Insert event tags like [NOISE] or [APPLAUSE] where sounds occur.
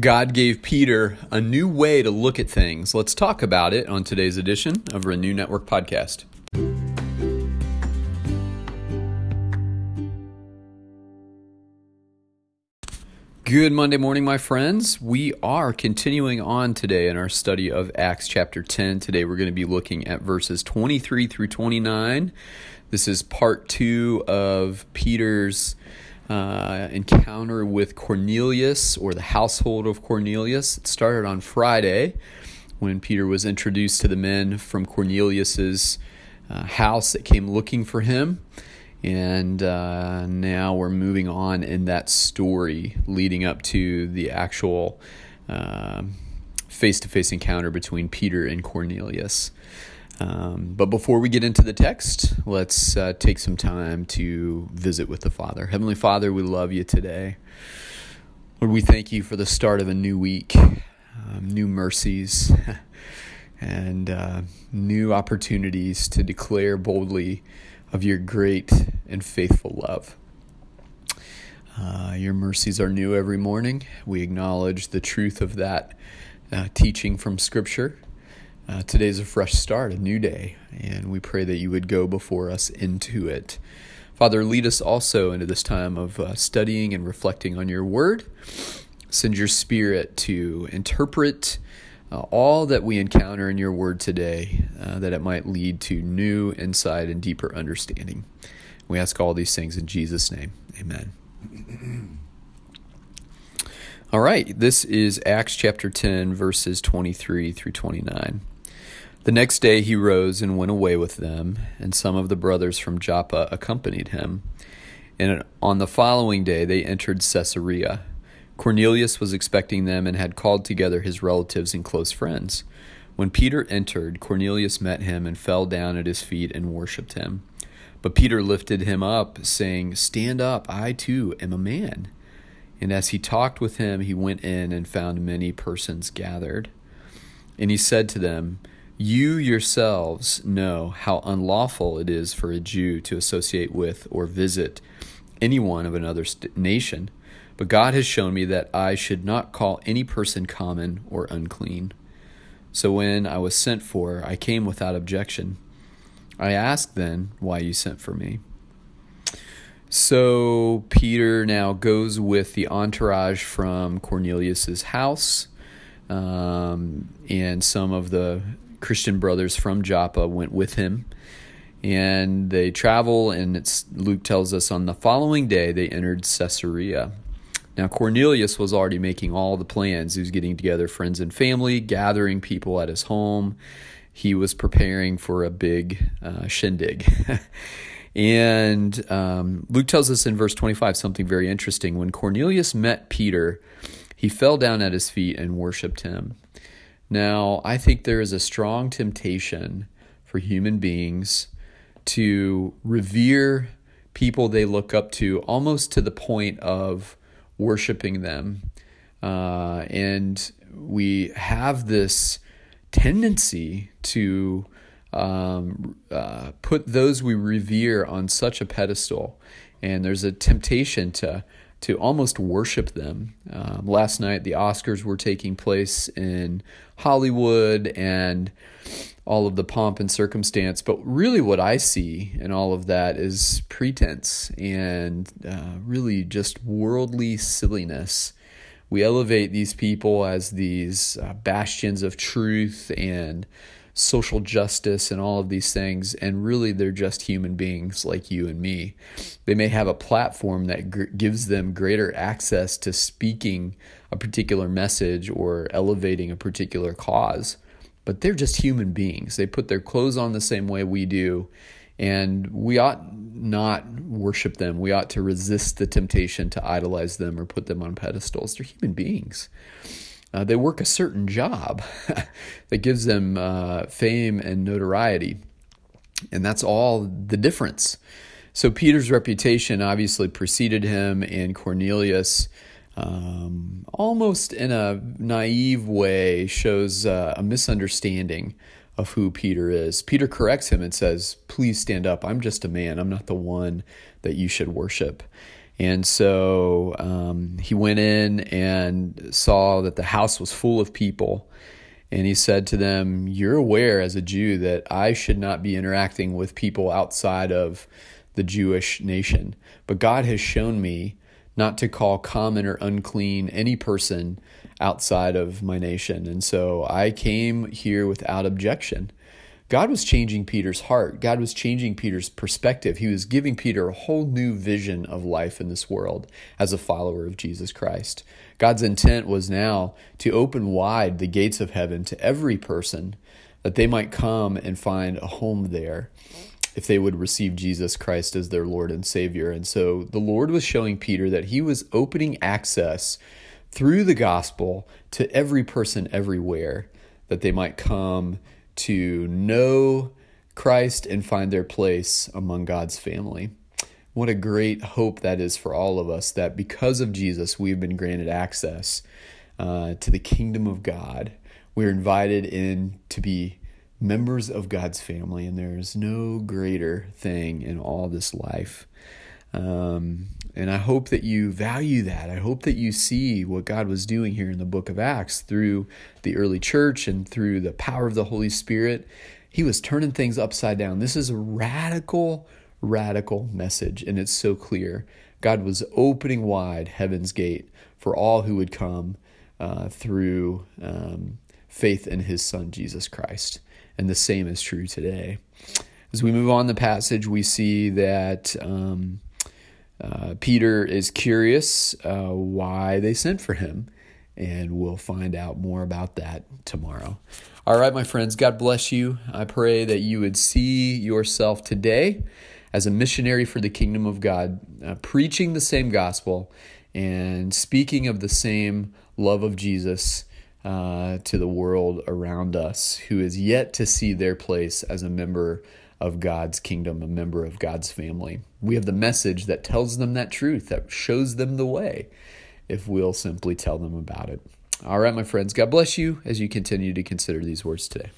God gave Peter a new way to look at things. Let's talk about it on today's edition of Renew Network Podcast. Good Monday morning, my friends. We are continuing on today in our study of Acts chapter 10. Today we're going to be looking at verses 23 through 29. This is part two of Peter's uh, encounter with Cornelius or the household of Cornelius. It started on Friday when Peter was introduced to the men from Cornelius's uh, house that came looking for him. And uh, now we're moving on in that story leading up to the actual face to face encounter between Peter and Cornelius. Um, but before we get into the text, let's uh, take some time to visit with the Father. Heavenly Father, we love you today. Lord, we thank you for the start of a new week, um, new mercies, [LAUGHS] and uh, new opportunities to declare boldly of your great and faithful love. Uh, your mercies are new every morning. We acknowledge the truth of that uh, teaching from Scripture. Uh, today's a fresh start, a new day, and we pray that you would go before us into it. Father, lead us also into this time of uh, studying and reflecting on your word. Send your spirit to interpret uh, all that we encounter in your word today, uh, that it might lead to new insight and deeper understanding. We ask all these things in Jesus' name. Amen. All right, this is Acts chapter 10, verses 23 through 29. The next day he rose and went away with them, and some of the brothers from Joppa accompanied him. And on the following day they entered Caesarea. Cornelius was expecting them and had called together his relatives and close friends. When Peter entered, Cornelius met him and fell down at his feet and worshipped him. But Peter lifted him up, saying, Stand up, I too am a man. And as he talked with him, he went in and found many persons gathered. And he said to them, you yourselves know how unlawful it is for a Jew to associate with or visit anyone of another st- nation, but God has shown me that I should not call any person common or unclean. So when I was sent for, I came without objection. I asked then why you sent for me. So Peter now goes with the entourage from Cornelius's house, um, and some of the Christian brothers from Joppa went with him. And they travel, and Luke tells us on the following day they entered Caesarea. Now, Cornelius was already making all the plans. He was getting together friends and family, gathering people at his home. He was preparing for a big uh, shindig. [LAUGHS] and um, Luke tells us in verse 25 something very interesting. When Cornelius met Peter, he fell down at his feet and worshiped him. Now, I think there is a strong temptation for human beings to revere people they look up to almost to the point of worshiping them. Uh, and we have this tendency to um, uh, put those we revere on such a pedestal. And there's a temptation to to almost worship them. Um, last night, the Oscars were taking place in Hollywood and all of the pomp and circumstance. But really, what I see in all of that is pretense and uh, really just worldly silliness. We elevate these people as these uh, bastions of truth and social justice and all of these things, and really they're just human beings like you and me. They may have a platform that g- gives them greater access to speaking a particular message or elevating a particular cause, but they're just human beings. They put their clothes on the same way we do, and we ought not worship them. We ought to resist the temptation to idolize them or put them on pedestals. They're human beings. Uh, they work a certain job [LAUGHS] that gives them uh, fame and notoriety. And that's all the difference. So Peter's reputation obviously preceded him, and Cornelius, um, almost in a naive way, shows uh, a misunderstanding of who Peter is. Peter corrects him and says, Please stand up. I'm just a man. I'm not the one that you should worship. And so um, he went in and saw that the house was full of people. And he said to them, You're aware as a Jew that I should not be interacting with people outside of the Jewish nation. But God has shown me not to call common or unclean any person outside of my nation. And so I came here without objection. God was changing Peter's heart. God was changing Peter's perspective. He was giving Peter a whole new vision of life in this world as a follower of Jesus Christ. God's intent was now to open wide the gates of heaven to every person that they might come and find a home there if they would receive Jesus Christ as their Lord and Savior. And so the Lord was showing Peter that he was opening access through the gospel to every person everywhere that they might come to know Christ and find their place among God's family. What a great hope that is for all of us that because of Jesus, we've been granted access uh, to the kingdom of God. We're invited in to be members of God's family, and there is no greater thing in all this life. Um, and I hope that you value that. I hope that you see what God was doing here in the book of Acts through the early church and through the power of the Holy Spirit. He was turning things upside down. This is a radical, radical message, and it's so clear. God was opening wide heaven's gate for all who would come uh, through um, faith in his son, Jesus Christ and the same is true today. As we move on the passage, we see that um, uh, Peter is curious uh, why they sent for him, and we'll find out more about that tomorrow. All right, my friends, God bless you. I pray that you would see yourself today as a missionary for the kingdom of God, uh, preaching the same gospel and speaking of the same love of Jesus uh, to the world around us who is yet to see their place as a member of God's kingdom, a member of God's family. We have the message that tells them that truth, that shows them the way, if we'll simply tell them about it. All right, my friends, God bless you as you continue to consider these words today.